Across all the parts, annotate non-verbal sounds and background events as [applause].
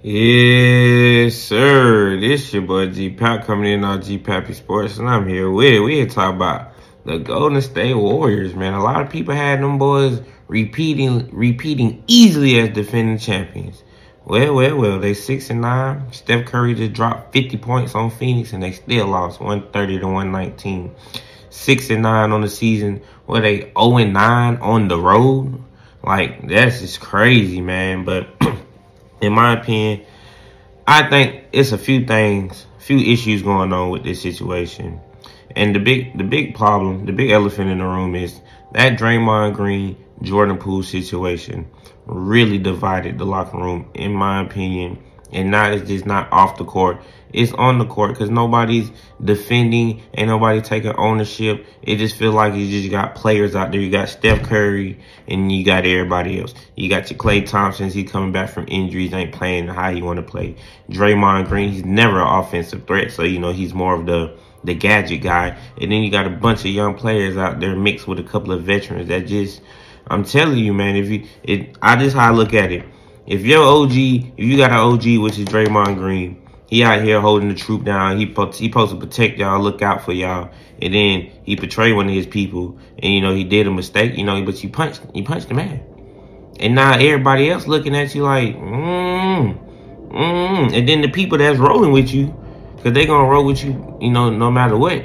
Yes, sir. This your boy G Pap coming in on G Pappy Sports, and I'm here with it. We here talk about the Golden State Warriors, man. A lot of people had them boys repeating, repeating easily as defending champions. Well, well, well. They six and nine. Steph Curry just dropped 50 points on Phoenix, and they still lost 130 to 119. Six and nine on the season. Were they 0 and nine on the road? Like that's just crazy, man. But [clears throat] in my opinion, I think it's a few things, few issues going on with this situation. And the big the big problem, the big elephant in the room is that Draymond Green, Jordan Poole situation really divided the locker room, in my opinion. And not it's just not off the court. It's on the court because nobody's defending, ain't nobody taking ownership. It just feel like you just got players out there. You got Steph Curry and you got everybody else. You got your Klay Thompsons. He coming back from injuries, ain't playing how he want to play. Draymond Green, he's never an offensive threat, so you know he's more of the the gadget guy. And then you got a bunch of young players out there mixed with a couple of veterans that just, I'm telling you, man, if you, it, I just how I look at it. If your OG, if you got an OG, which is Draymond Green, he out here holding the troop down. He he supposed to protect y'all, look out for y'all, and then he betrayed one of his people, and you know he did a mistake, you know, but you punched, you punched the man, and now everybody else looking at you like, mm, mm, and then the people that's rolling with you, cause they gonna roll with you, you know, no matter what,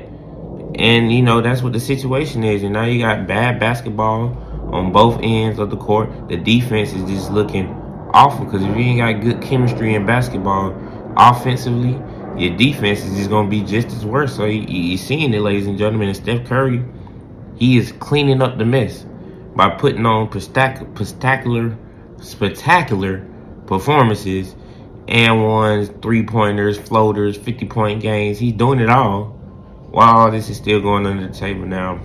and you know that's what the situation is, and now you got bad basketball on both ends of the court. The defense is just looking awful because if you ain't got good chemistry in basketball offensively, your defense is just going to be just as worse. So you, you seeing it, ladies and gentlemen. And Steph Curry, he is cleaning up the mess by putting on spectacular, spectacular performances and ones, three pointers, floaters, 50 point games. He's doing it all while all this is still going under the table now.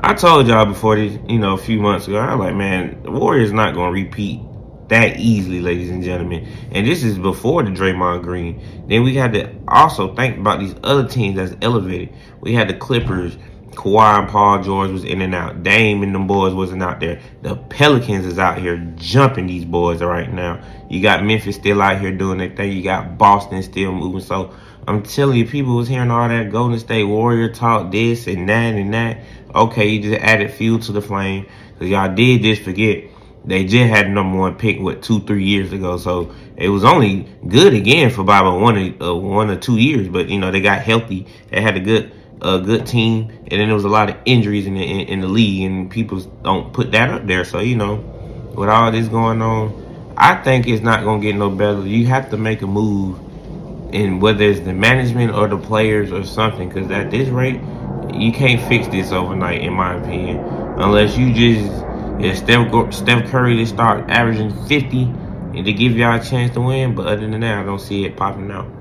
I told y'all before this, you know, a few months ago, I was like, man, the Warriors not going to repeat that easily, ladies and gentlemen. And this is before the Draymond Green. Then we had to also think about these other teams that's elevated. We had the Clippers. Kawhi and Paul George was in and out. Dame and them boys wasn't out there. The Pelicans is out here jumping these boys right now. You got Memphis still out here doing their thing. You got Boston still moving. So I'm telling you, people was hearing all that Golden State Warrior talk, this and that and that. Okay, you just added fuel to the flame. Because y'all did just forget they just had number one pick what two three years ago. So it was only good again for about one or uh, one or two years. But you know they got healthy. They had a good a good team. And then there was a lot of injuries in the in, in, the league. And people don't put that up there. So you know with all this going on i think it's not to get no better. You have to make a move in whether it's the management or the players or something. Because at this rate you can't fix this overnight in my opinion. Unless you just yeah, Steph, Steph Curry to start averaging 50 and to give y'all a chance to win. But other than that, I don't see it popping out.